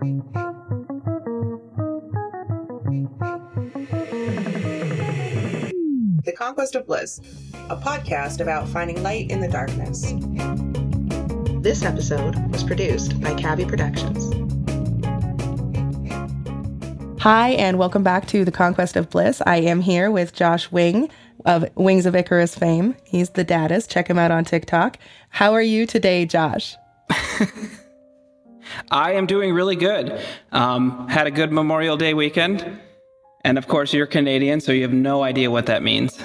The Conquest of Bliss, a podcast about finding light in the darkness. This episode was produced by Kabby Productions. Hi, and welcome back to The Conquest of Bliss. I am here with Josh Wing of Wings of Icarus fame. He's the daddest. Check him out on TikTok. How are you today, Josh? I am doing really good. Um, had a good Memorial Day weekend. And of course, you're Canadian, so you have no idea what that means.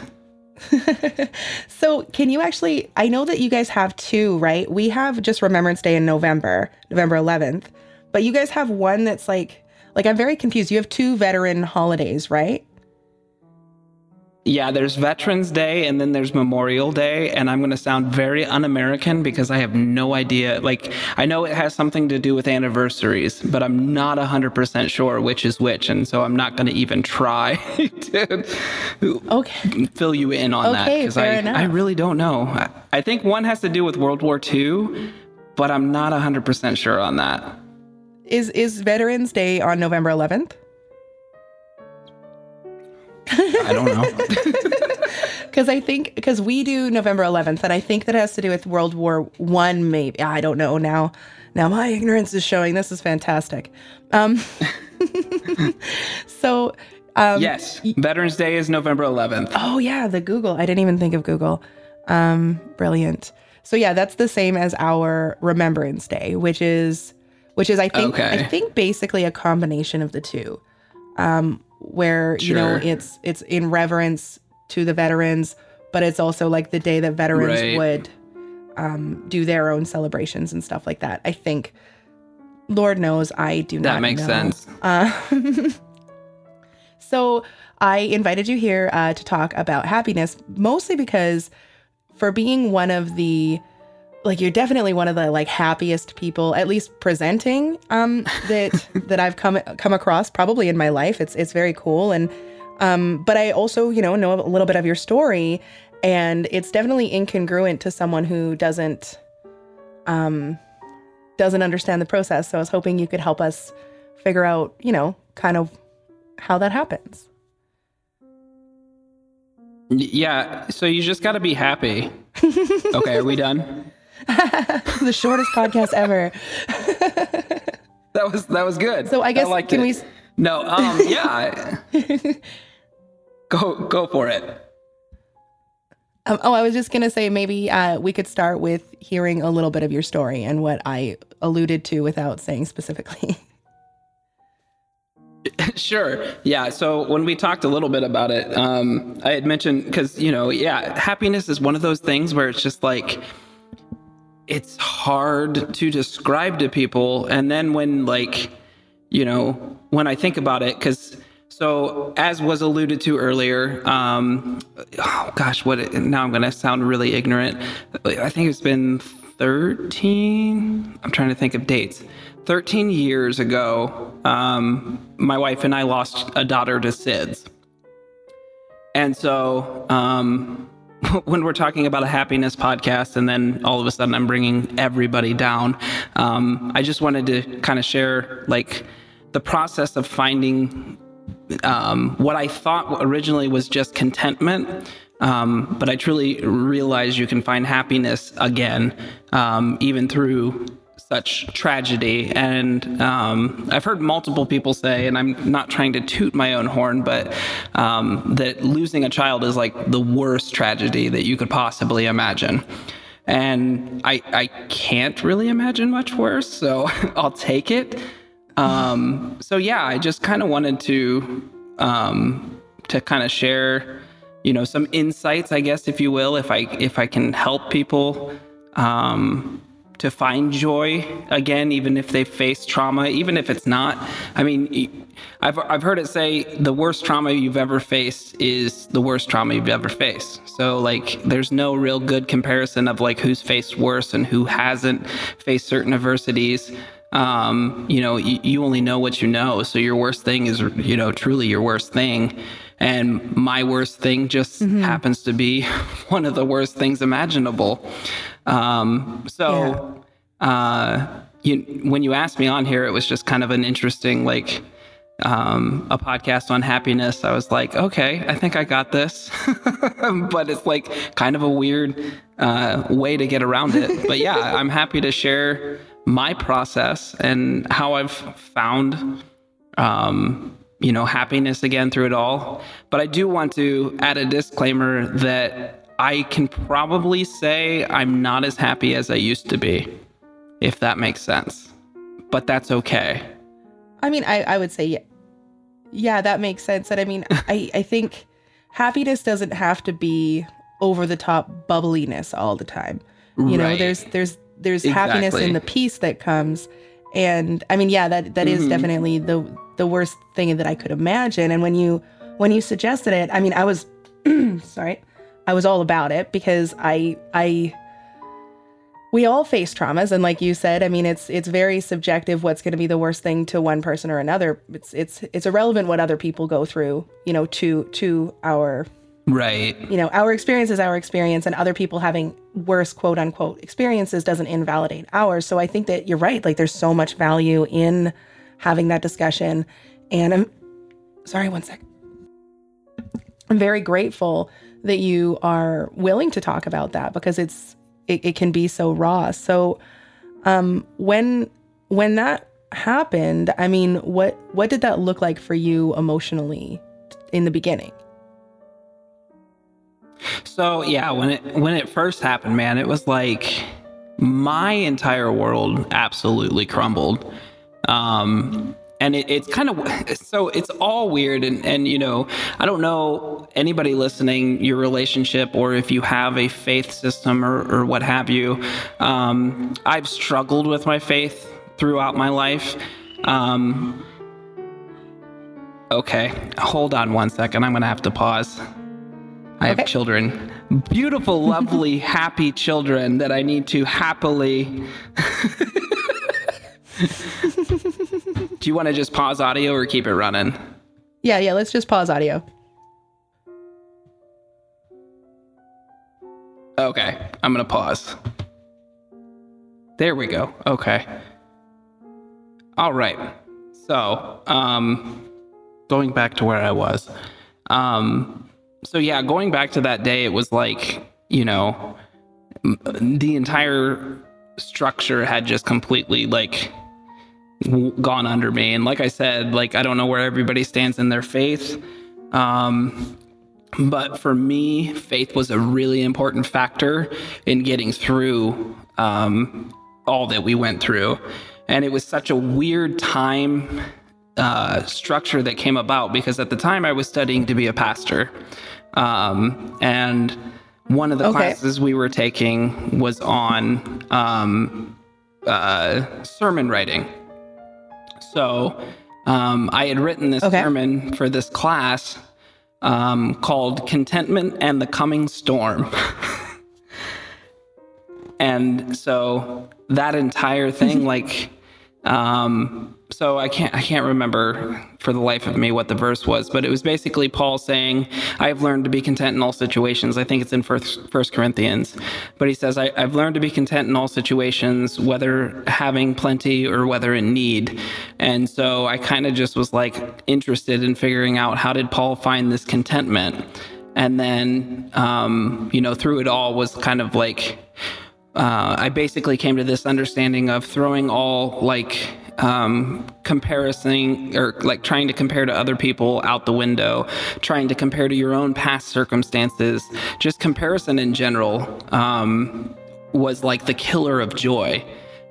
so, can you actually? I know that you guys have two, right? We have just Remembrance Day in November, November 11th, but you guys have one that's like, like I'm very confused. You have two veteran holidays, right? Yeah, there's Veterans Day and then there's Memorial Day. And I'm going to sound very un American because I have no idea. Like, I know it has something to do with anniversaries, but I'm not 100% sure which is which. And so I'm not going to even try to okay. fill you in on okay, that because I, I really don't know. I, I think one has to do with World War II, but I'm not 100% sure on that. Is, is Veterans Day on November 11th? I don't know. Because I think because we do November 11th, and I think that has to do with World War One. Maybe I don't know now. Now my ignorance is showing. This is fantastic. Um, so um, yes, Veterans Day is November 11th. Oh yeah, the Google. I didn't even think of Google. Um, brilliant. So yeah, that's the same as our Remembrance Day, which is which is I think okay. I think basically a combination of the two. Um, where sure. you know it's it's in reverence to the veterans, but it's also like the day that veterans right. would um, do their own celebrations and stuff like that. I think, Lord knows, I do not. That makes know. sense. Uh, so I invited you here uh, to talk about happiness, mostly because for being one of the like you're definitely one of the like happiest people at least presenting um that that I've come come across probably in my life. It's it's very cool. And um but I also you know know a little bit of your story. And it's definitely incongruent to someone who doesn't um doesn't understand the process. So I was hoping you could help us figure out you know kind of how that happens. Yeah. So you just got to be happy. Okay are we done the shortest podcast ever. that was that was good. So I guess I can it. we? No, um, yeah. go go for it. Um, oh, I was just gonna say maybe uh, we could start with hearing a little bit of your story and what I alluded to without saying specifically. Sure. Yeah. So when we talked a little bit about it, um, I had mentioned because you know, yeah, happiness is one of those things where it's just like it's hard to describe to people. And then when, like, you know, when I think about it, because so as was alluded to earlier, um, oh gosh, what now I'm going to sound really ignorant. I think it's been 13. I'm trying to think of dates. 13 years ago, um, my wife and I lost a daughter to SIDS. And so, um, when we're talking about a happiness podcast and then all of a sudden I'm bringing everybody down, um, I just wanted to kind of share like the process of finding um, what I thought originally was just contentment. Um, but I truly realized you can find happiness again, um, even through such tragedy. And um, I've heard multiple people say, and I'm not trying to toot my own horn, but um, that losing a child is like the worst tragedy that you could possibly imagine. And I, I can't really imagine much worse, so I'll take it. Um, so yeah, I just kind of wanted to um, to kind of share, you know, some insights, I guess, if you will, if I if I can help people um, to find joy again, even if they face trauma, even if it's not. I mean, I've, I've heard it say the worst trauma you've ever faced is the worst trauma you've ever faced. So, like, there's no real good comparison of like who's faced worse and who hasn't faced certain adversities. Um, you know, you, you only know what you know. So, your worst thing is, you know, truly your worst thing. And my worst thing just mm-hmm. happens to be one of the worst things imaginable. Um, so, yeah. uh, you, when you asked me on here, it was just kind of an interesting, like, um, a podcast on happiness. I was like, okay, I think I got this. but it's like kind of a weird uh, way to get around it. But yeah, I'm happy to share my process and how I've found, um, you know, happiness again through it all. But I do want to add a disclaimer that I can probably say I'm not as happy as I used to be, if that makes sense. But that's okay. I mean, I, I would say, yeah, yeah, that makes sense. And I mean, I, I think happiness doesn't have to be over the top bubbliness all the time. You know, there's there's there's happiness in the peace that comes. And I mean, yeah, that that is Mhm. definitely the the worst thing that I could imagine. And when you when you suggested it, I mean, I was sorry, I was all about it because I I we all face traumas. And like you said i mean it's it's very subjective what's going to be the worst thing to one person or another. It's it's it's irrelevant what other people go through you know to to our Right. you know our experience is our experience and other people having worse quote unquote experiences doesn't invalidate ours. So i think that you're right. Like there's so much value in having that discussion. And i'm sorry one sec. I'm very grateful that you are willing to talk about that because it's it, it can be so raw so um when when that happened i mean what what did that look like for you emotionally in the beginning So yeah, when it when it first happened, man, it was like my entire world absolutely crumbled. Um and it, it's kind of so it's all weird and and you know i don't know anybody listening your relationship or if you have a faith system or, or what have you um, i've struggled with my faith throughout my life um, okay hold on one second i'm gonna have to pause I have Okay. children, beautiful, lovely, happy children that I need to happily. Do you want to just pause audio or keep it running? yeah yeah let's just pause audio Okay, I'm going to pause. There we go. Okay. All right. So, um, going back to where I was. Um, so yeah, going back to that day, it was like, you know, the entire structure had just completely like gone under me. And like I said, like, I don't know where everybody stands in their faith. Um, but for me, faith was a really important factor in getting through um, all that we went through. And it was such a weird time uh, structure that came about because at the time I was studying to be a pastor. Um, and one of the Okay. classes we were taking was on um, uh, sermon writing. So um, I had written this Okay. sermon for this class um, called Contentment and the Coming Storm. and so that entire thing, like, um, so I can't I can't remember for the life of me what the verse was, but it was basically Paul saying, "I have learned to be content in all situations." I think it's in First, First Corinthians, but he says, I, "I've learned to be content in all situations, whether having plenty or whether in need." And so I kind of just was like interested in figuring out how did Paul find this contentment, and then um, you know through it all was kind of like uh, I basically came to this understanding of throwing all like um, comparison or like trying to compare to other people out the window, trying to compare to your own past circumstances, just comparison in general um, was like the killer of joy.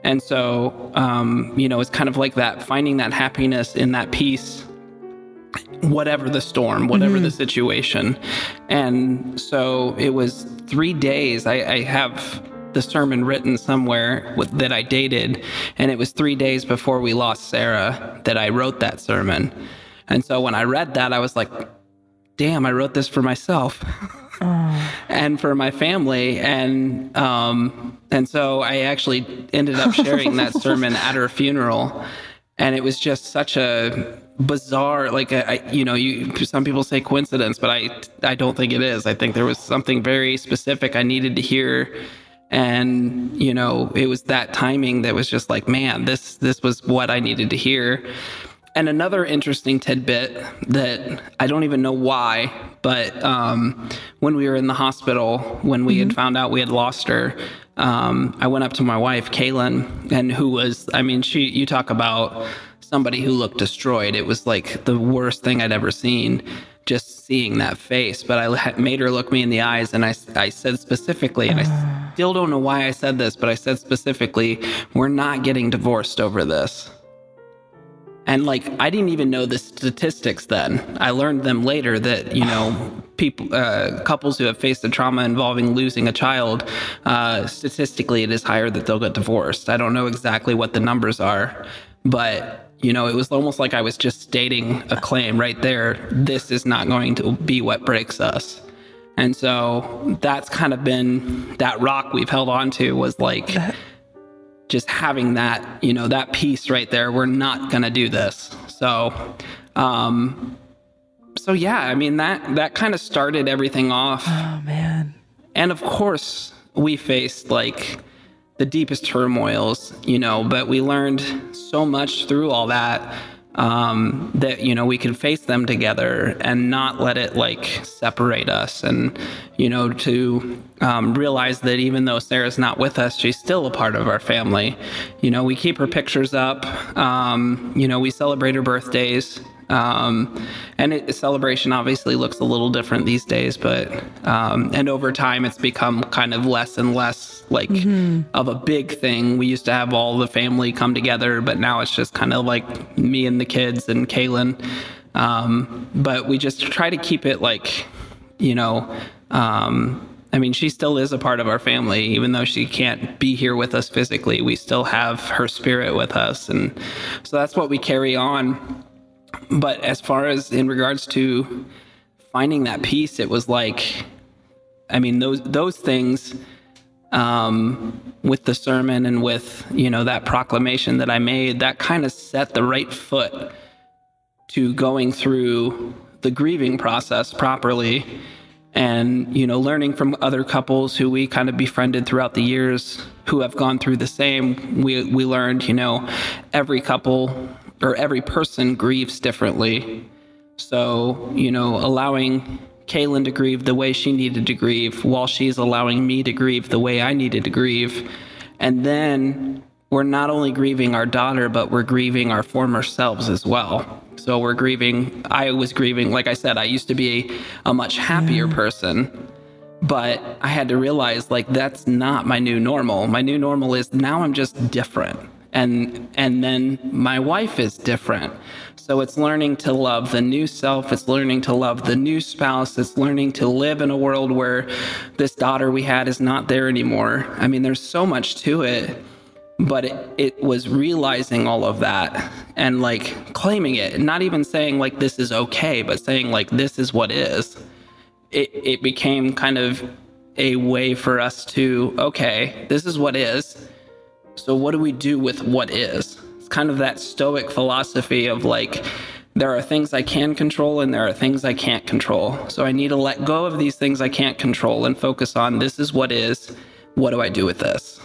And so, um, you know, it's kind of like that finding that happiness in that peace whatever the storm, whatever the situation. And so it was three days. I, I have the sermon written somewhere with, that I dated, and it was three days before we lost Sarah that I wrote that sermon. And so when I read that, I was like, damn, I wrote this for myself. and for my family and um and so I actually ended up sharing that sermon at her funeral and it was just such a bizarre like I, I- you know you some people say coincidence but I I don't think it is I think there was something very specific I needed to hear and you know it was that timing that was just like man this this was what i needed to hear. And another interesting tidbit that i don't even know why but um, when we were in the hospital when we mm-hmm. had found out we had lost her um, i went up to my wife kaylin and who was i mean she you talk about somebody who looked destroyed. It was like the worst thing i'd ever seen seeing that face. But I made her look me in the eyes and I, I said specifically, and I still don't know why I said this, but I said specifically, we're not getting divorced over this. And like, I didn't even know the statistics then. I learned them later that, you know, people, uh, couples who have faced a trauma involving losing a child, uh, statistically, it is higher that they'll get divorced. I don't know exactly what the numbers are, but you know, it was almost like I was just stating a claim right there. This is not going to be what breaks us. And so that's kind of been that rock we've held on to was like just having that, you know, that piece right there. We're not going to do this. So, um, so yeah, I mean, that, that kind of started everything off. Oh, man. And of course, we faced like, the deepest turmoils, you know, but we learned so much through all that um, that, you know, we can face them together and not let it like separate us. And, you know, to um, realize that even though Sarah's not with us, she's still a part of our family. You know, we keep her pictures up, um, you know, we celebrate her birthdays. Um, and it, celebration obviously looks a little different these days, but um, and over time it's become kind of less and less like mm-hmm. of a big thing. We used to have all the family come together, but now it's just kind of like me and the kids and Kaylin. Um, but we just try to keep it like, you know, um, I mean, she still is a part of our family, even though she can't be here with us physically. We still have her spirit with us. And so that's what we carry on but as far as in regards to finding that peace, it was like, I mean, those those things um, with the sermon and with you know that proclamation that I made, that kind of set the right foot to going through the grieving process properly and you know learning from other couples who we kind of befriended throughout the years who have gone through the same. We we learned you know every couple or every person grieves differently. So, you know, allowing Kaylin to grieve the way she needed to grieve while she's allowing me to grieve the way I needed to grieve. And then we're not only grieving our daughter, but we're grieving our former selves as well. So we're grieving, I was grieving, like I said, I used to be a, much happier yeah. person. But I had to realize, like, that's not my new normal. My new normal is now I'm just different and and then my wife is different. So it's learning to love the new self. It's learning to love the new spouse. It's learning to live in a world where this daughter we had is not there anymore. I mean there's so much to it but it, it was realizing all of that and like claiming it. Not even saying like this is okay but saying like this is what is. It, it became kind of a way for us to okay this is what is so, what do we do with what is? It's kind of that stoic philosophy of like, there are things I can control and there are things I can't control. So, I need to let go of these things I can't control and focus on this is what is. What do I do with this?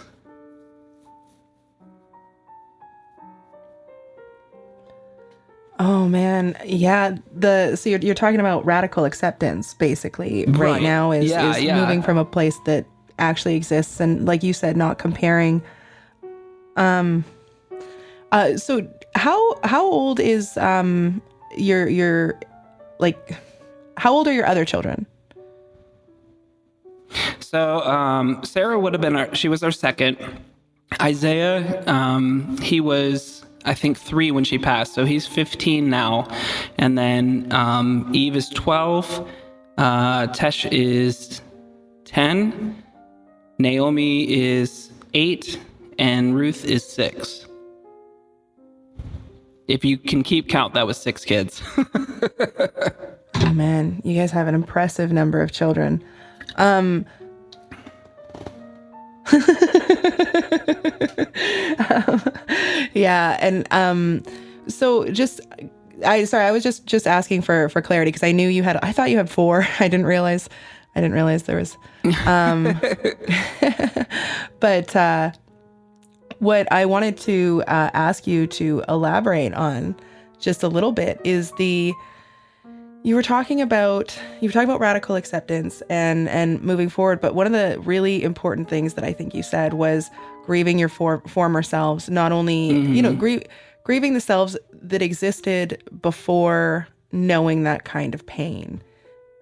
Oh man, yeah. The so you're, you're talking about radical acceptance, basically. Right, right now is yeah, is yeah. moving from a place that actually exists, and like you said, not comparing um, uh, so how how old is um your your like how old are your other children? So um, Sarah would have been our she was our second. Isaiah, um, he was I think three when she passed, so he's 15 now, and then um, Eve is 12. Uh, Tesh is 10. Naomi is eight, and Ruth is six. If you can keep count, that was six kids. oh man, you guys have an impressive number of children. Um, um, yeah, and um, so just I sorry, I was just just asking for for clarity because I knew you had. I thought you had four. I didn't realize. I didn't realize there was. Um, but uh, what I wanted to uh, ask you to elaborate on just a little bit is the you were talking about you were talking about radical acceptance and and moving forward but one of the really important things that i think you said was grieving your for, former selves not only mm-hmm. you know grie- grieving the selves that existed before knowing that kind of pain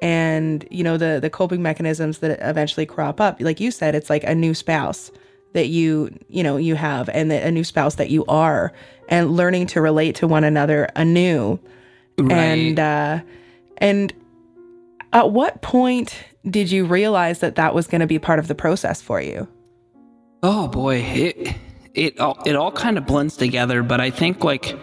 and you know the the coping mechanisms that eventually crop up like you said it's like a new spouse that you you know you have and the, a new spouse that you are and learning to relate to one another anew. Right. and uh and at what point did you realize that that was going to be part of the process for you? Oh boy. It it all it all kind of blends together but i think like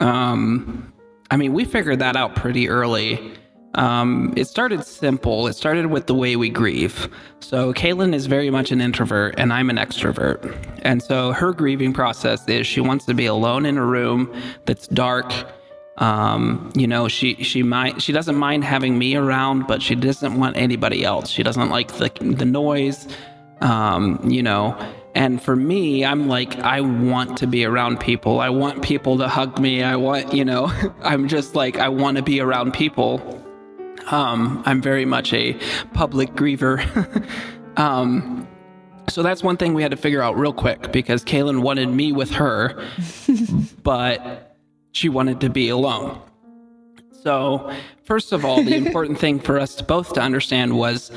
um i mean we figured that out pretty early um, it started simple. It started with the way we grieve. So Kaylin is very much an introvert, and I'm an extrovert. And so her grieving process is she wants to be alone in a room that's dark. Um, you know, she she might she doesn't mind having me around, but she doesn't want anybody else. She doesn't like the the noise. Um, you know, and for me, I'm like, I want to be around people. I want people to hug me. I want, you know, I'm just like, I want to be around people. Um, I'm very much a public griever. um, so that's one thing we had to figure out real quick because Kaylin wanted me with her, but she wanted to be alone. So, first of all, the important thing for us both to understand was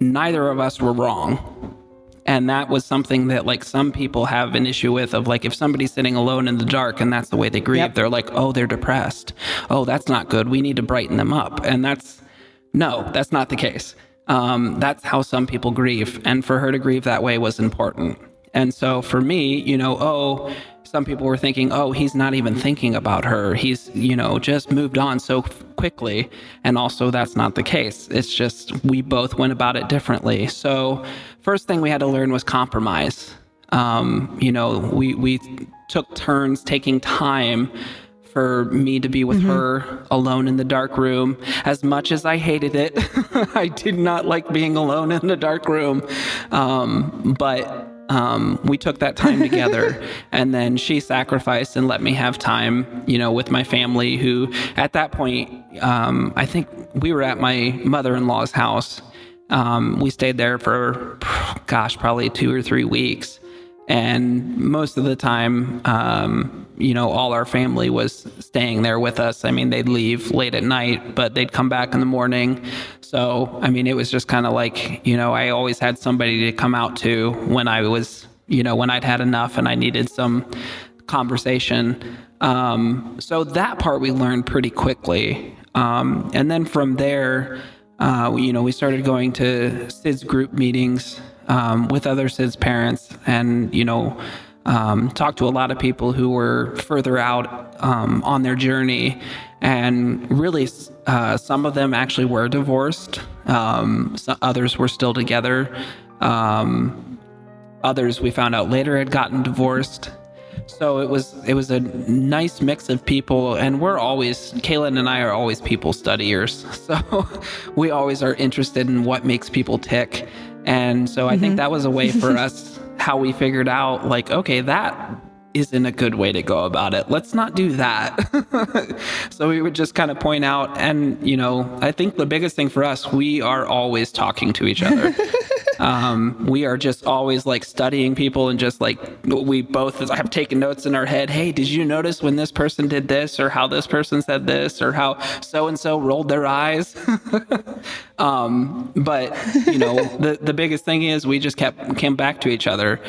neither of us were wrong and that was something that like some people have an issue with of like if somebody's sitting alone in the dark and that's the way they grieve yep. they're like oh they're depressed oh that's not good we need to brighten them up and that's no that's not the case um, that's how some people grieve and for her to grieve that way was important and so for me you know oh some people were thinking, oh, he's not even thinking about her. He's, you know, just moved on so quickly. And also, that's not the case. It's just we both went about it differently. So first thing we had to learn was compromise. Um, you know, we we took turns taking time for me to be with mm-hmm. her alone in the dark room. As much as I hated it, I did not like being alone in the dark room. Um, but um, we took that time together and then she sacrificed and let me have time you know with my family who at that point um, i think we were at my mother-in-law's house um, we stayed there for, gosh, probably two or three weeks. And most of the time, um, you know, all our family was staying there with us. I mean, they'd leave late at night, but they'd come back in the morning. So, I mean, it was just kind of like, you know, I always had somebody to come out to when I was, you know, when I'd had enough and I needed some conversation. Um, so that part we learned pretty quickly. Um, and then from there, uh, you know, we started going to SIDS group meetings um, with other SIDS parents and, you know, um, talked to a lot of people who were further out um, on their journey. And really, uh, some of them actually were divorced, um, others were still together. Um, others we found out later had gotten divorced. So it was it was a nice mix of people, and we're always Kaylin and I are always people studiers, so we always are interested in what makes people tick, and so I mm-hmm. think that was a way for us how we figured out like okay that isn't a good way to go about it. Let's not do that. so we would just kind of point out, and you know, I think the biggest thing for us, we are always talking to each other. Um, we are just always like studying people and just like we both have taken notes in our head. Hey, did you notice when this person did this or how this person said this or how so and so rolled their eyes? um, but you know, the the biggest thing is we just kept came back to each other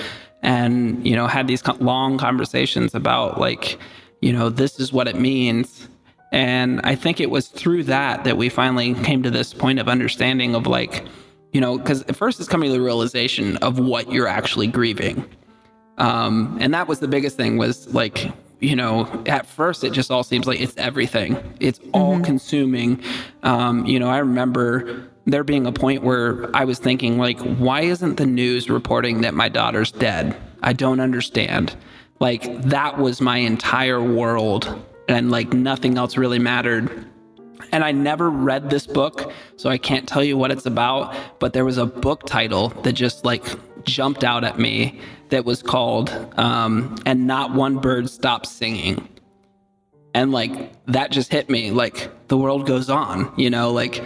and you know had these long conversations about like you know this is what it means and i think it was through that that we finally came to this point of understanding of like you know, because at first it's coming to the realization of what you're actually grieving. Um, and that was the biggest thing was like, you know, at first it just all seems like it's everything. It's all mm-hmm. consuming. Um, you know, I remember there being a point where I was thinking like, why isn't the news reporting that my daughter's dead? I don't understand. Like that was my entire world and like nothing else really mattered. And I never read this book so I can't tell you what it's about. But there was a book title that just like jumped out at me that was called um, "And Not One Bird Stops Singing," and like that just hit me. Like the world goes on, you know. Like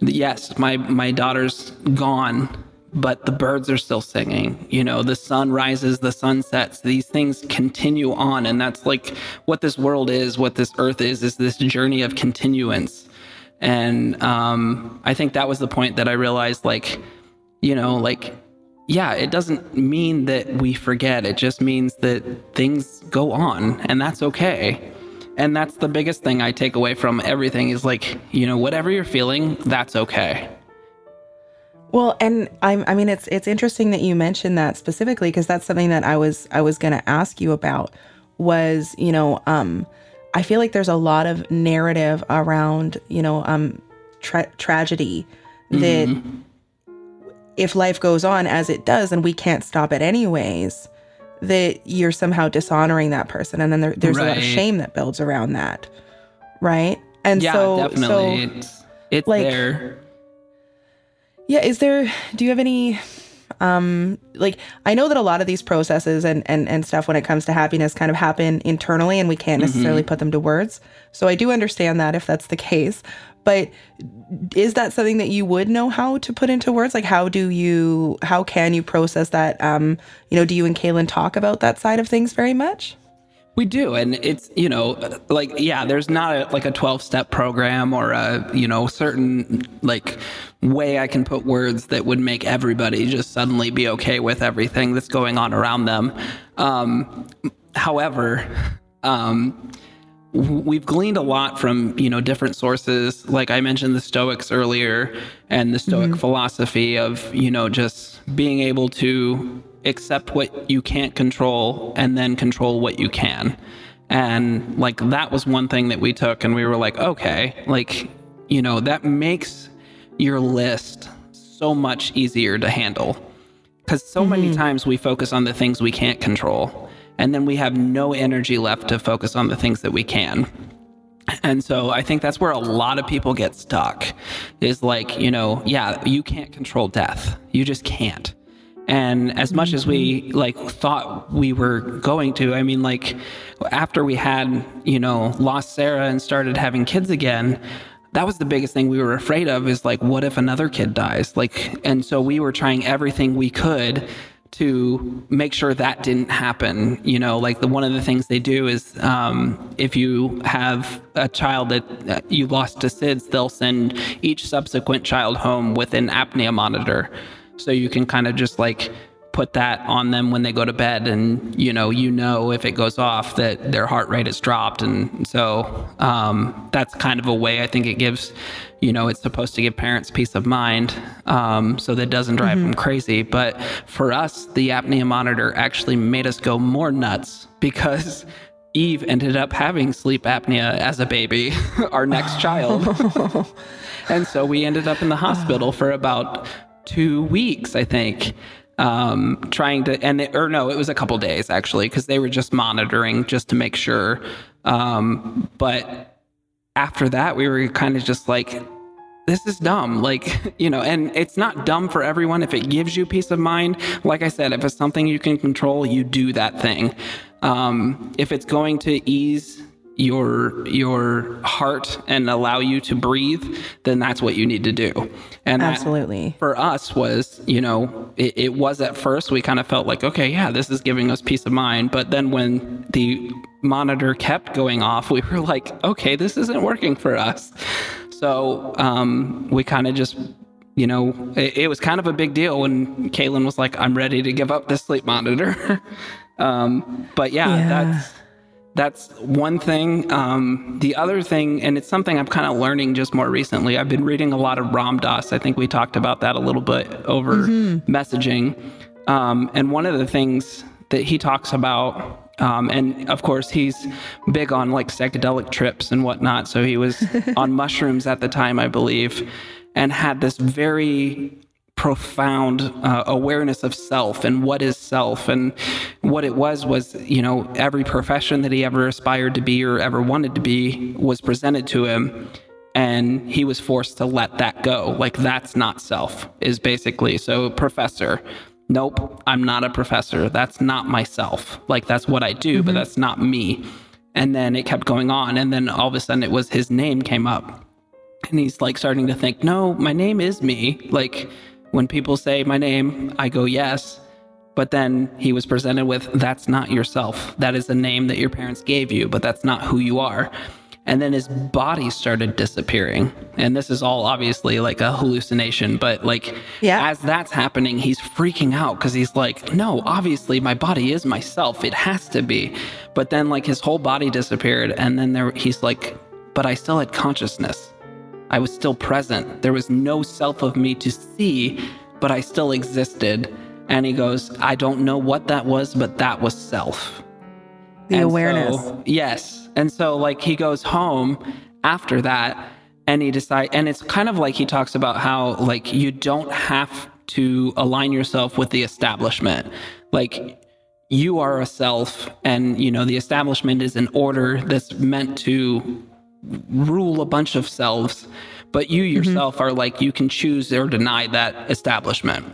yes, my my daughter's gone but the birds are still singing. You know, the sun rises, the sun sets. These things continue on. And that's like what this world is, what this earth is, is this journey of continuance. And um, I think that was the point that I realized, like, you know, like, yeah, it doesn't mean that we forget. It just means that things go on, and that's okay. And that's the biggest thing I take away from everything is like, you know, whatever you're feeling, that's okay. Well, and I'm, I mean, it's it's interesting that you mentioned that specifically because that's something that I was I was going to ask you about was you know um, I feel like there's a lot of narrative around you know um, tra- tragedy that mm-hmm. if life goes on as it does and we can't stop it anyways that you're somehow dishonoring that person and then there, there's right. a lot of shame that builds around that right and yeah, so definitely so, it's, it's like, there yeah, is there do you have any um like I know that a lot of these processes and and and stuff when it comes to happiness kind of happen internally and we can't necessarily mm-hmm. put them to words. So I do understand that if that's the case. But is that something that you would know how to put into words? Like how do you how can you process that um you know, do you and Kaylin talk about that side of things very much? We do, and it's you know like yeah, there's not a, like a 12 step program or a you know certain like way I can put words that would make everybody just suddenly be okay with everything that's going on around them. Um, however, um, we've gleaned a lot from you know different sources like i mentioned the stoics earlier and the stoic mm-hmm. philosophy of you know just being able to accept what you can't control and then control what you can. And like that was one thing that we took and we were like, okay, like, you know, that makes your list so much easier to handle. Because so mm-hmm. many times we focus on the things we can't control, and then we have no energy left to focus on the things that we can. And so I think that's where a lot of people get stuck is like, you know, yeah, you can't control death. You just can't. And as much as we like thought we were going to, I mean, like after we had, you know, lost Sarah and started having kids again, that was the biggest thing we were afraid of is like, what if another kid dies? Like, and so we were trying everything we could to make sure that didn't happen. You know, like the one of the things they do is um, if you have a child that uh, you lost to SIDS, they'll send each subsequent child home with an apnea monitor so you can kind of just like put that on them when they go to bed and you know you know if it goes off that their heart rate has dropped. And so um, that's kind of a way i think it gives you know it's supposed to give parents peace of mind um, so that doesn't drive mm-hmm. them crazy. But for us the apnea monitor actually made us go more nuts because eve ended up having sleep apnea as a baby our next child. And so we ended up in the hospital for about two weeks, I think, um, trying to, and they, or no, it was a couple days actually, because they were just monitoring just to make sure. Um, but after that, we were kind of just like, this is dumb. Like, you know, and it's not dumb for everyone if it gives you peace of mind. Like I said, if it's something you can control, you do that thing. Um, if it's going to ease your your heart and allow you to breathe, then that's what you need to do. And absolutely for us was, you know, it, it was at first we kind of felt like, okay, yeah, this is giving us peace of mind. But then when the monitor kept going off, we were like, okay, this isn't working for us. So um, we kind of just you know, it, it, was kind of a big deal when Kaylin was like, I'm ready to give up this sleep monitor. um, but yeah, yeah, that's that's one thing. Um, the other thing, and it's something I'm kind of learning just more recently. I've been reading a lot of Ram Dass. I think we talked about that a little bit over mm-hmm. messaging. Um, and one of the things that he talks about, um, and of course he's big on like psychedelic trips and whatnot. So he was on mushrooms at the time, I believe, and had this very profound uh, awareness of self and what is self and what it was was you know every profession that he ever aspired to be or ever wanted to be was presented to him and he was forced to let that go. Like that's not self is basically. So professor, nope, I'm not a professor. That's not myself. Like that's what I do, mm-hmm. but that's not me. And then it kept going on. And then all of a sudden it was his name came up. And he's like starting to think, no, my name is me. Like when people say my name, I go, yes. But then he was presented with, that's not yourself. That is a name that your parents gave you, but that's not who you are and then his body started disappearing and this is all obviously like a hallucination but like yeah. as that's happening he's freaking out because he's like no obviously my body is myself it has to be but then like his whole body disappeared and then there he's like but i still had consciousness i was still present. There was no self of me to see but i still existed. And he goes i don't know what that was but that was self. The and awareness. so, yes. And so like he goes home after that and he decides, and it's kind of like he talks about how like you don't have to align yourself with the establishment. Like you are a self and you know the establishment is an order that's meant to rule a bunch of selves but you mm-hmm. yourself mm-hmm. are like you can choose or deny that establishment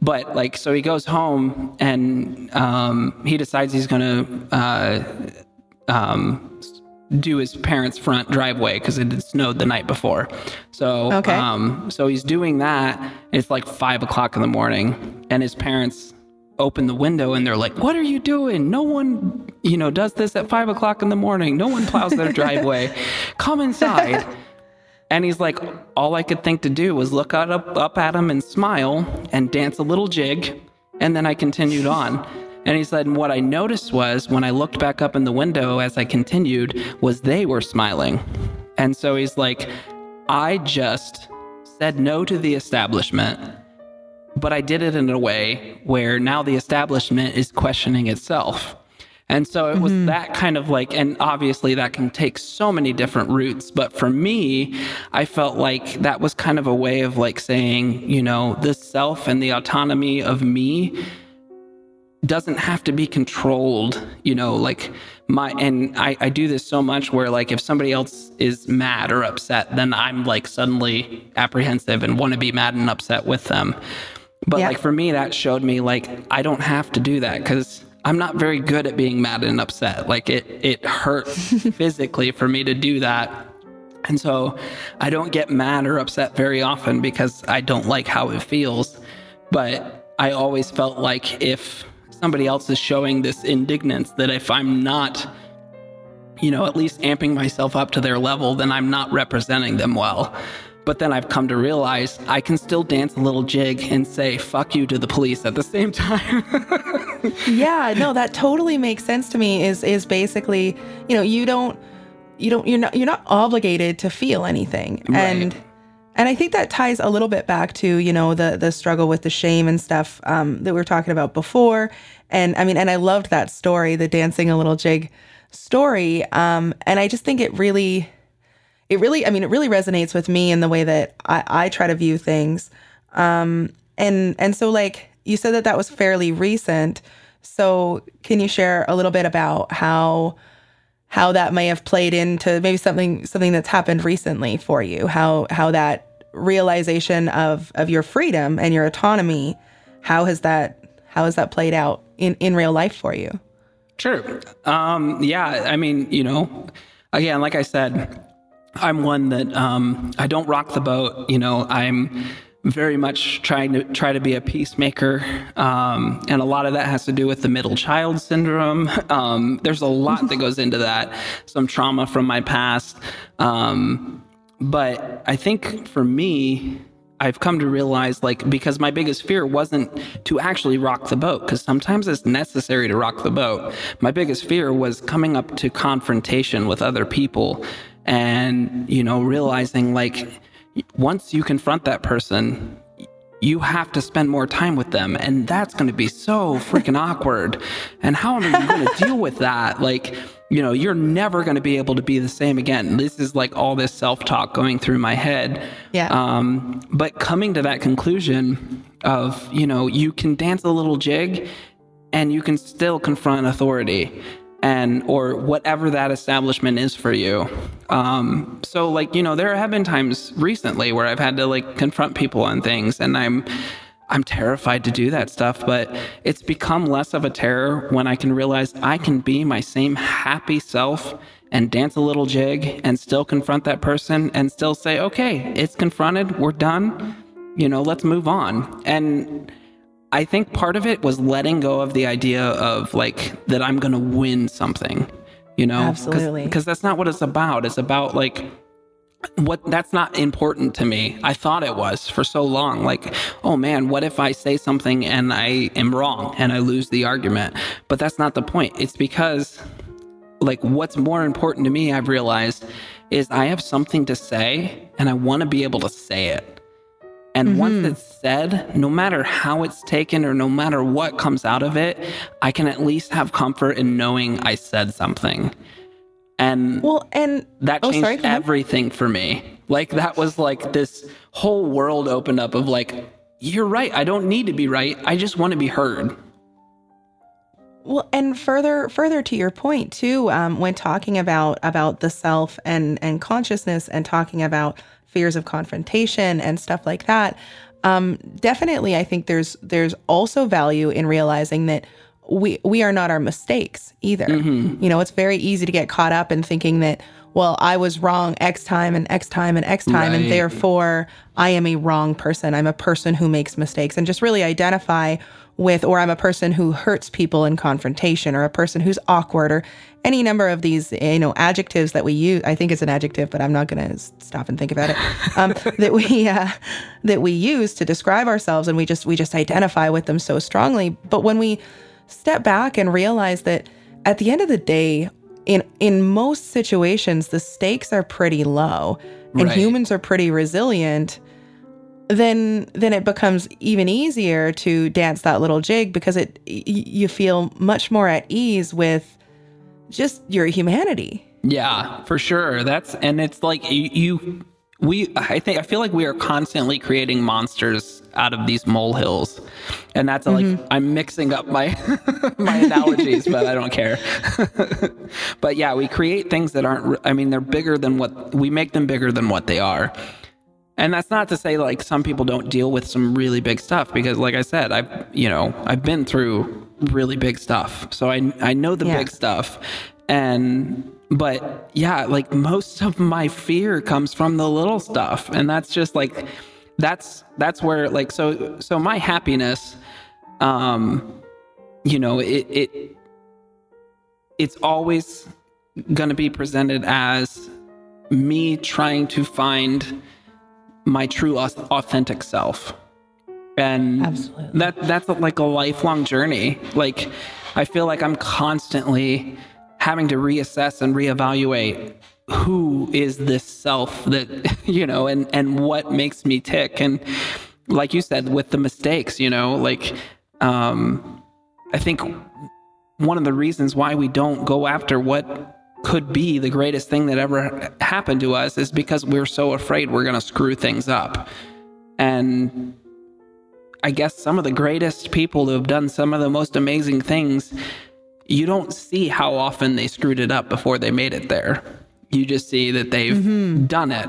but like so he goes home and um, he decides he's gonna uh, um, do his parents' front driveway because it had snowed the night before. So, okay. um, so he's doing that. It's like five o'clock in the morning, and his parents open the window and they're like, "What are you doing? No one, you know, does this at five o'clock in the morning. No one plows their driveway. Come inside." And he's like, all I could think to do was look up, up at him and smile and dance a little jig. And then I continued on. And he said, and what I noticed was when I looked back up in the window as I continued, was they were smiling. And so he's like, I just said no to the establishment, but I did it in a way where now the establishment is questioning itself. And so it was mm-hmm. that kind of like, and obviously that can take so many different routes. But for me, I felt like that was kind of a way of like saying, you know, the self and the autonomy of me doesn't have to be controlled, you know, like my, and I, I do this so much where like if somebody else is mad or upset, then I'm like suddenly apprehensive and want to be mad and upset with them. But yeah. like for me, that showed me like I don't have to do that because I'm not very good at being mad and upset. Like it, it hurts physically for me to do that. And so I don't get mad or upset very often because I don't like how it feels. But I always felt like if somebody else is showing this indignance that if I'm not, you know, at least amping myself up to their level, then I'm not representing them well. But then I've come to realize I can still dance a little jig and say fuck you to the police at the same time. yeah, no, that totally makes sense to me is is basically, you know, you don't you don't you're not you're not obligated to feel anything. Right. And and I think that ties a little bit back to you know the the struggle with the shame and stuff um, that we were talking about before. And I mean, and I loved that story, the dancing a little jig story. Um, and I just think it really, it really, I mean, it really resonates with me in the way that I, I try to view things. Um, and and so like you said that that was fairly recent. So can you share a little bit about how? how that may have played into maybe something something that's happened recently for you how how that realization of of your freedom and your autonomy how has that how has that played out in in real life for you sure um yeah i mean you know again like i said i'm one that um i don't rock the boat you know i'm very much trying to try to be a peacemaker, um, and a lot of that has to do with the middle child syndrome. Um, there's a lot that goes into that, some trauma from my past, um, but I think for me, I've come to realize like because my biggest fear wasn't to actually rock the boat because sometimes it's necessary to rock the boat. My biggest fear was coming up to confrontation with other people and you know realizing like once you confront that person, you have to spend more time with them. And that's going to be so freaking awkward. And how are you going to deal with that? Like, you know, you're never going to be able to be the same again. This is like all this self talk going through my head. Yeah. Um, but coming to that conclusion of, you know, you can dance a little jig and you can still confront authority. And or whatever that establishment is for you. Um, so like you know, there have been times recently where I've had to like confront people on things, and I'm I'm terrified to do that stuff, but it's become less of a terror when I can realize I can be my same happy self and dance a little jig and still confront that person and still say, okay, it's confronted, we're done, you know, let's move on. And I think part of it was letting go of the idea of like that I'm going to win something, you know? Absolutely. Because that's not what it's about. It's about like, what that's not important to me. I thought it was for so long. Like, oh man, what if I say something and I am wrong and I lose the argument? But that's not the point. It's because like what's more important to me i've realized is i have something to say and i want to be able to say it and mm-hmm. once it's said no matter how it's taken or no matter what comes out of it i can at least have comfort in knowing i said something. And well and that changed oh, sorry, everything for me. Like that was like this whole world opened up of like you're right i don't need to be right i just want to be heard. Well, and further further to your point too, um, when talking about about the self and and consciousness and talking about fears of confrontation and stuff like that, um, definitely, I think there's there's also value in realizing that we we are not our mistakes either. Mm-hmm. You know, it's very easy to get caught up in thinking that well, I was wrong X time and X time and X time, right. and therefore I am a wrong person. I'm a person who makes mistakes, and just really identify with, or I'm a person who hurts people in confrontation, or a person who's awkward, or any number of these, you know, adjectives that we use. I think it's an adjective, but I'm not going to stop and think about it. Um, that we uh, that we use to describe ourselves, and we just we just identify with them so strongly. But when we step back and realize that at the end of the day, in in most situations, the stakes are pretty low, and right. humans are pretty resilient then then it becomes even easier to dance that little jig because it you feel much more at ease with just your humanity. Yeah, for sure. That's and it's like you, you we I think I feel like we are constantly creating monsters out of these molehills. And that's mm-hmm. like I'm mixing up my my analogies, but I don't care. but yeah, we create things that aren't I mean they're bigger than what we make them bigger than what they are. And that's not to say like some people don't deal with some really big stuff because like I said, I've you know, I've been through really big stuff. So I I know the yeah. big stuff. And but yeah, like most of my fear comes from the little stuff. And that's just like that's that's where like so so my happiness um you know, it it it's always going to be presented as me trying to find my true authentic self and Absolutely. that that's like a lifelong journey like i feel like i'm constantly having to reassess and reevaluate who is this self that you know and and what makes me tick and like you said with the mistakes you know like um i think one of the reasons why we don't go after what could be the greatest thing that ever happened to us is because we're so afraid we're going to screw things up. And I guess some of the greatest people who have done some of the most amazing things, you don't see how often they screwed it up before they made it there. You just see that they've mm-hmm. done it.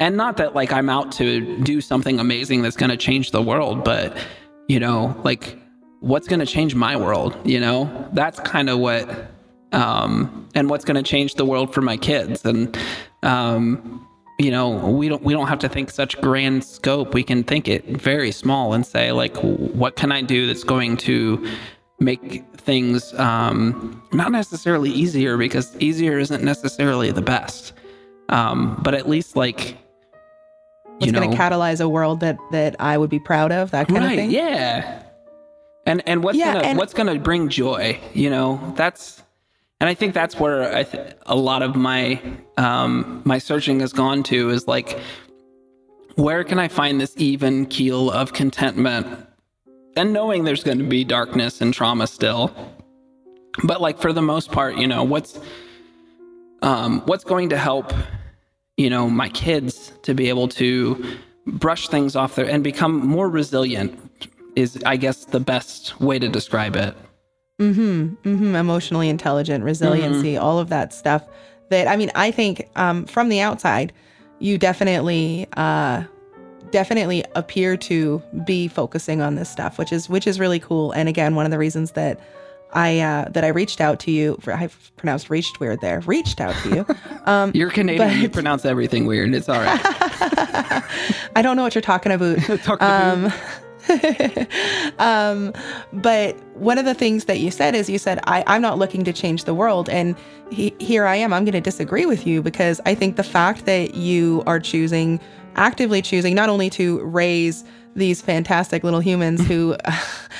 And not that like I'm out to do something amazing that's going to change the world, but you know, like what's going to change my world, you know? That's kind of what um, and what's going to change the world for my kids. And um, you know, we don't we don't have to think such grand scope. We can think it very small and say like, what can I do that's going to make things um, not necessarily easier because easier isn't necessarily the best, um, but at least like. It's going to catalyze a world that that I would be proud of. That kind right, of thing. Yeah. And and what's yeah, gonna and- what's gonna bring joy? You know, that's and I think that's where th- a lot of my um, my searching has gone to is like, where can I find this even keel of contentment? And knowing there's going to be darkness and trauma still, but like for the most part, you know, what's um, what's going to help, you know, my kids to be able to brush things off there and become more resilient is, I guess, the best way to describe it. Mm-hmm. Mm-hmm. Emotionally intelligent, resiliency, Mm-hmm. all of that stuff. That I mean, I think um, from the outside, you definitely, uh, definitely appear to be focusing on this stuff, which is which is really cool. And again, one of the reasons that I uh, that I reached out to you, for, I pronounced reached weird there, reached out to you. Um, You're Canadian. you pronounce everything weird. It's all right. I don't know what you're talking about. Um, um, but one of the things that you said is you said, I, I'm not looking to change the world. And he, here I am. I'm going to disagree with you because I think the fact that you are choosing, actively choosing, not only to raise these fantastic little humans who,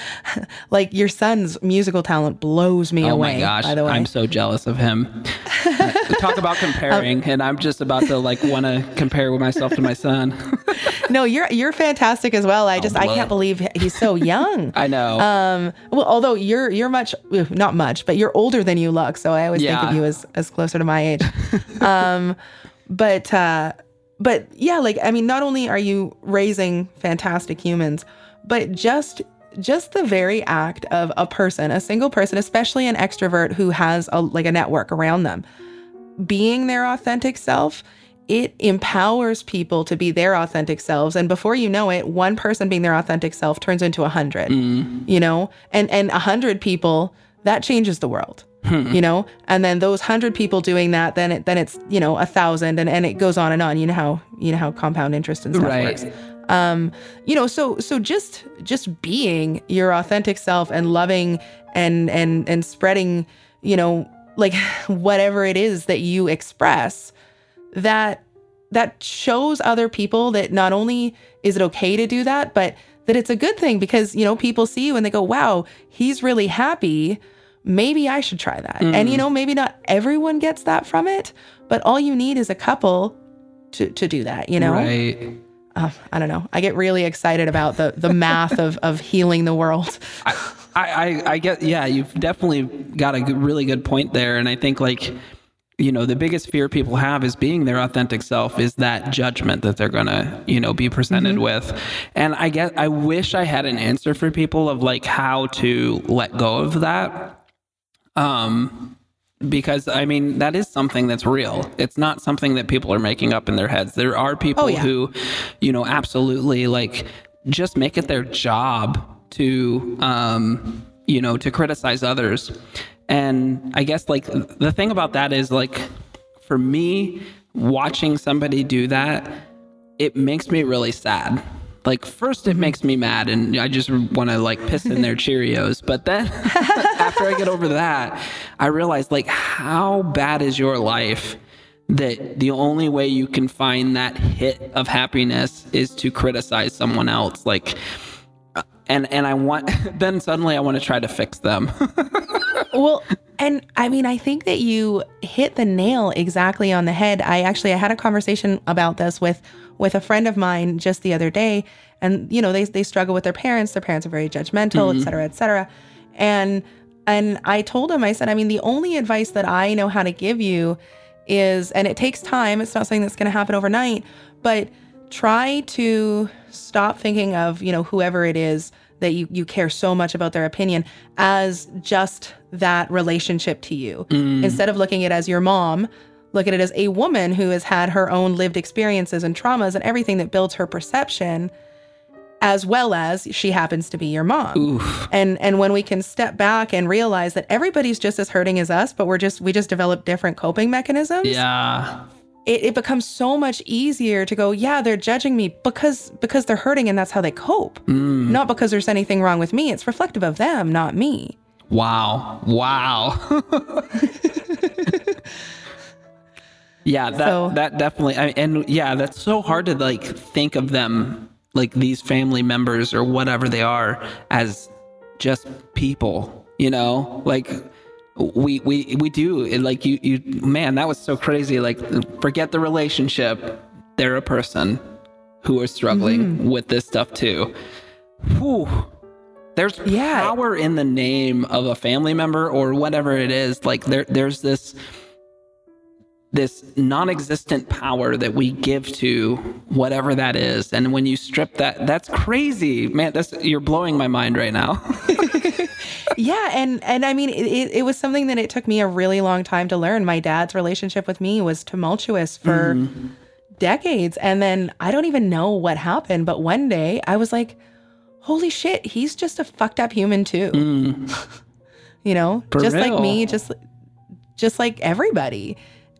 like your son's musical talent blows me Oh away. my gosh, by the way. I'm so jealous of him. Talk about comparing, and I'm just about to like want to compare with myself to my son. no, you're you're fantastic as well. I just I can't believe he's so young. I know. Um, well, although you're you're much not much, but you're older than you look, so I always think of you as as closer to my age. um, but uh, but yeah, like I mean, not only are you raising fantastic humans, but just just the very act of a person, a single person, especially an extrovert who has a like a network around them, being their authentic self. It empowers people to be their authentic selves, and before you know it, one person being their authentic self turns into a hundred mm-hmm. you know? And and a hundred people that changes the world you know and then those hundred people doing that then it then it's you know a thousand and and it goes on and on you know how you know how compound interest and stuff Right. works um you know so so just just being your authentic self and loving and and and spreading you know like whatever it is that you express that that shows other people that not only is it okay to do that, but that it's a good thing because, you know, people see you and they go, wow, he's really happy. Maybe I should try that. And, you know, maybe not everyone gets that from it, but all you need is a couple to, to do that, you know? right. Uh, I don't know. I get really excited about the, the math of, of healing the world. I, I, I get, yeah, you've definitely got a good, really good point there. And I think, like, you know, the biggest fear people have is being their authentic self, is that judgment that they're going to, you know, be presented with. And I get, I wish I had an answer for people of like how to let go of that. Um, because I mean, that is something that's real. It's not something that people are making up in their heads. There are people Oh, yeah. who, you know, absolutely like just make it their job to, um, you know, to criticize others. And I guess like the thing about that is like, for me, watching somebody do that, it makes me really sad. Like first it makes me mad and I just want to like piss in their Cheerios, but then after I get over that, I realize like how bad is your life that the only way you can find that hit of happiness is to criticize someone else? Like uh, and and I want then suddenly I want to try to fix them. well and i mean i think that you hit the nail exactly on the head. I actually i had a conversation about this with with a friend of mine just the other day and you know they, they struggle with their parents. Their parents are very judgmental et cetera et cetera. And and i told him i said i mean the only advice that i know how to give you is and it takes time it's not something that's going to happen overnight but try to stop thinking of you know whoever it is that you, you care so much about their opinion as just that relationship to you. Mm. Instead of looking at it as your mom look at it as a woman who has had her own lived experiences and traumas and everything that builds her perception as well as she happens to be your mom Oof. and and when we can step back and realize that everybody's just as hurting as us but we're just we just develop different coping mechanisms Yeah. it, it becomes so much easier to go yeah they're judging me because because they're hurting and that's how they cope mm. not because there's anything wrong with me it's reflective of them not me Wow. Wow. yeah, that So- that definitely I, and yeah, that's so hard to like think of them like these family members or whatever they are as just people, you know? Like we we we do it like you you man, that was so crazy like forget the relationship. They're a person who are struggling mm-hmm. with this stuff too. Whew. There's Yeah. power in the name of a family member or whatever it is. Like there, there's this. This non-existent power that we give to whatever that is and when you strip that that's crazy man that's you're blowing my mind right now yeah and and i mean it, it was something that it took me a really long time to learn my dad's relationship with me was tumultuous for mm-hmm. decades and then i don't even know what happened but one day i was like holy shit he's just a fucked up human too mm. you know for just real. like me just just like everybody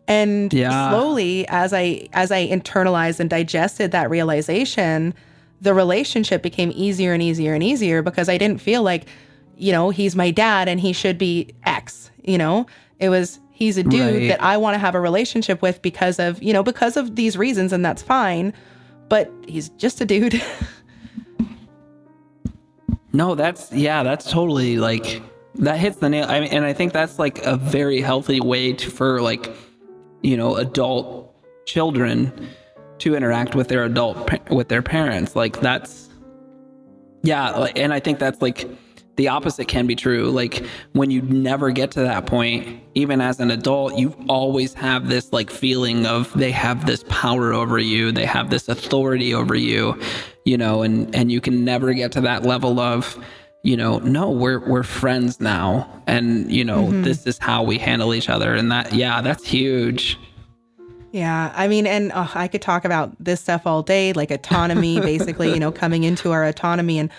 and yeah. slowly as I as I internalized and digested that realization, the relationship became easier and easier and easier because I didn't feel like, you know, he's my dad and he should be X, you know? It was he's a dude right. that I want to have a relationship with because of, you know, because of these reasons and that's fine, but he's just a dude. no, that's yeah, that's totally like that hits the nail. I mean, and I think that's like a very healthy way to for like you know, adult children to interact with their adult with their parents. Like that's yeah, and I think that's like the opposite can be true. Like when you never get to that point, even as an adult, you always have this like feeling of they have this power over you, they have this authority over you, you know, and and you can never get to that level of you know, no, we're we're friends now, and you know, mm-hmm. this is how we handle each other, and that, yeah, that's huge. Yeah, I mean, and oh, I could talk about this stuff all day, like autonomy, basically, you know, coming into our autonomy and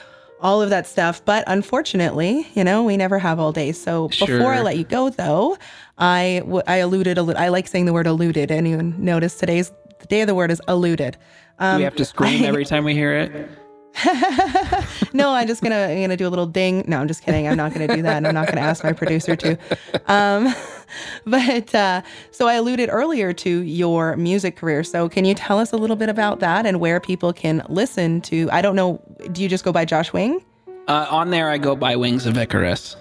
all of that stuff. But unfortunately, you know, we never have all day. So sure. before I let you go, though, I, w- I alluded a little. I like saying the word alluded. Anyone notice today's the day of the word is alluded. Um, we have to scream I, every time we hear it. no, I'm just gonna I'm gonna do a little ding. No, I'm just kidding. I'm not gonna do that. And I'm not gonna ask my producer to. Um, but uh, so I alluded earlier to your music career. So can you tell us a little bit about that and where people can listen to? I don't know. Do you just go by Josh Wing? Uh, on there, I go by Wings of Icarus.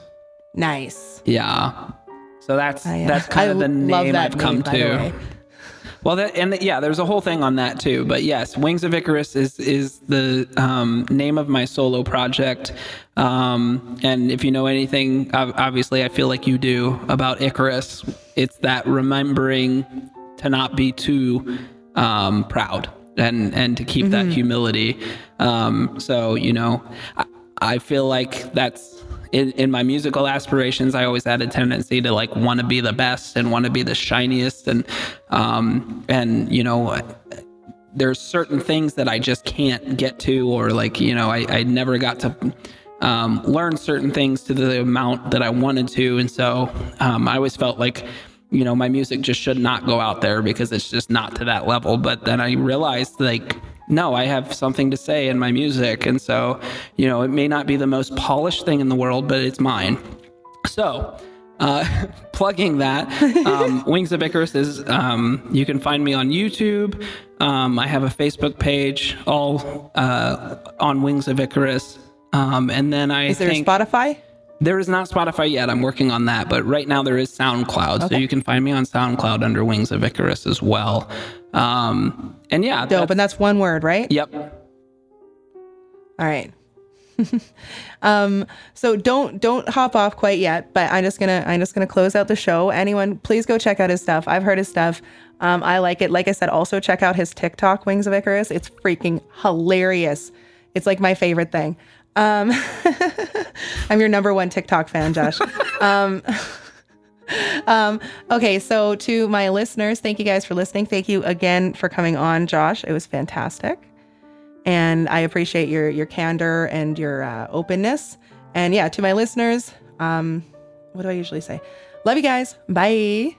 Nice. Yeah. So that's uh, that's kind I of the name I've come to. Well, that, and the, yeah, there's a whole thing on that too. But yes, Wings of Icarus is is the um, name of my solo project. Um, and if you know anything, obviously, I feel like you do about Icarus. It's that remembering to not be too um, proud and and to keep mm-hmm. that humility. Um, so you know, I, I feel like that's in, in my musical aspirations, I always had a tendency to like want to be the best and want to be the shiniest, and um, and you know, there's certain things that I just can't get to, or like you know, I, I never got to um, learn certain things to the amount that I wanted to, and so um, I always felt like you know my music just should not go out there because it's just not to that level. But then I realized like no, I have something to say in my music. And so, you know, it may not be the most polished thing in the world, but it's mine. So, uh, plugging that, um, Wings of Icarus is, um, you can find me on YouTube. Um, I have a Facebook page, all uh, on Wings of Icarus. Um, and then I is there Spotify? There is not Spotify yet. I'm working on that, but right now there is SoundCloud, okay. so you can find me on SoundCloud under Wings of Icarus as well. Um, and yeah, dope. That's, and that's one word, right? Yep. All right. um, so don't don't hop off quite yet, but I'm just gonna I'm just gonna close out the show. Anyone, please go check out his stuff. I've heard his stuff. Um, I like it. Like I said, also check out his TikTok, Wings of Icarus. It's freaking hilarious. It's like my favorite thing. Um, I'm your number one TikTok fan, Josh. Um, okay, so to my listeners, thank you guys for listening. Thank you again for coming on, Josh. It was fantastic, and I appreciate your your candor and your uh, openness. And yeah, to my listeners, um, what do I usually say? Love you guys. Bye.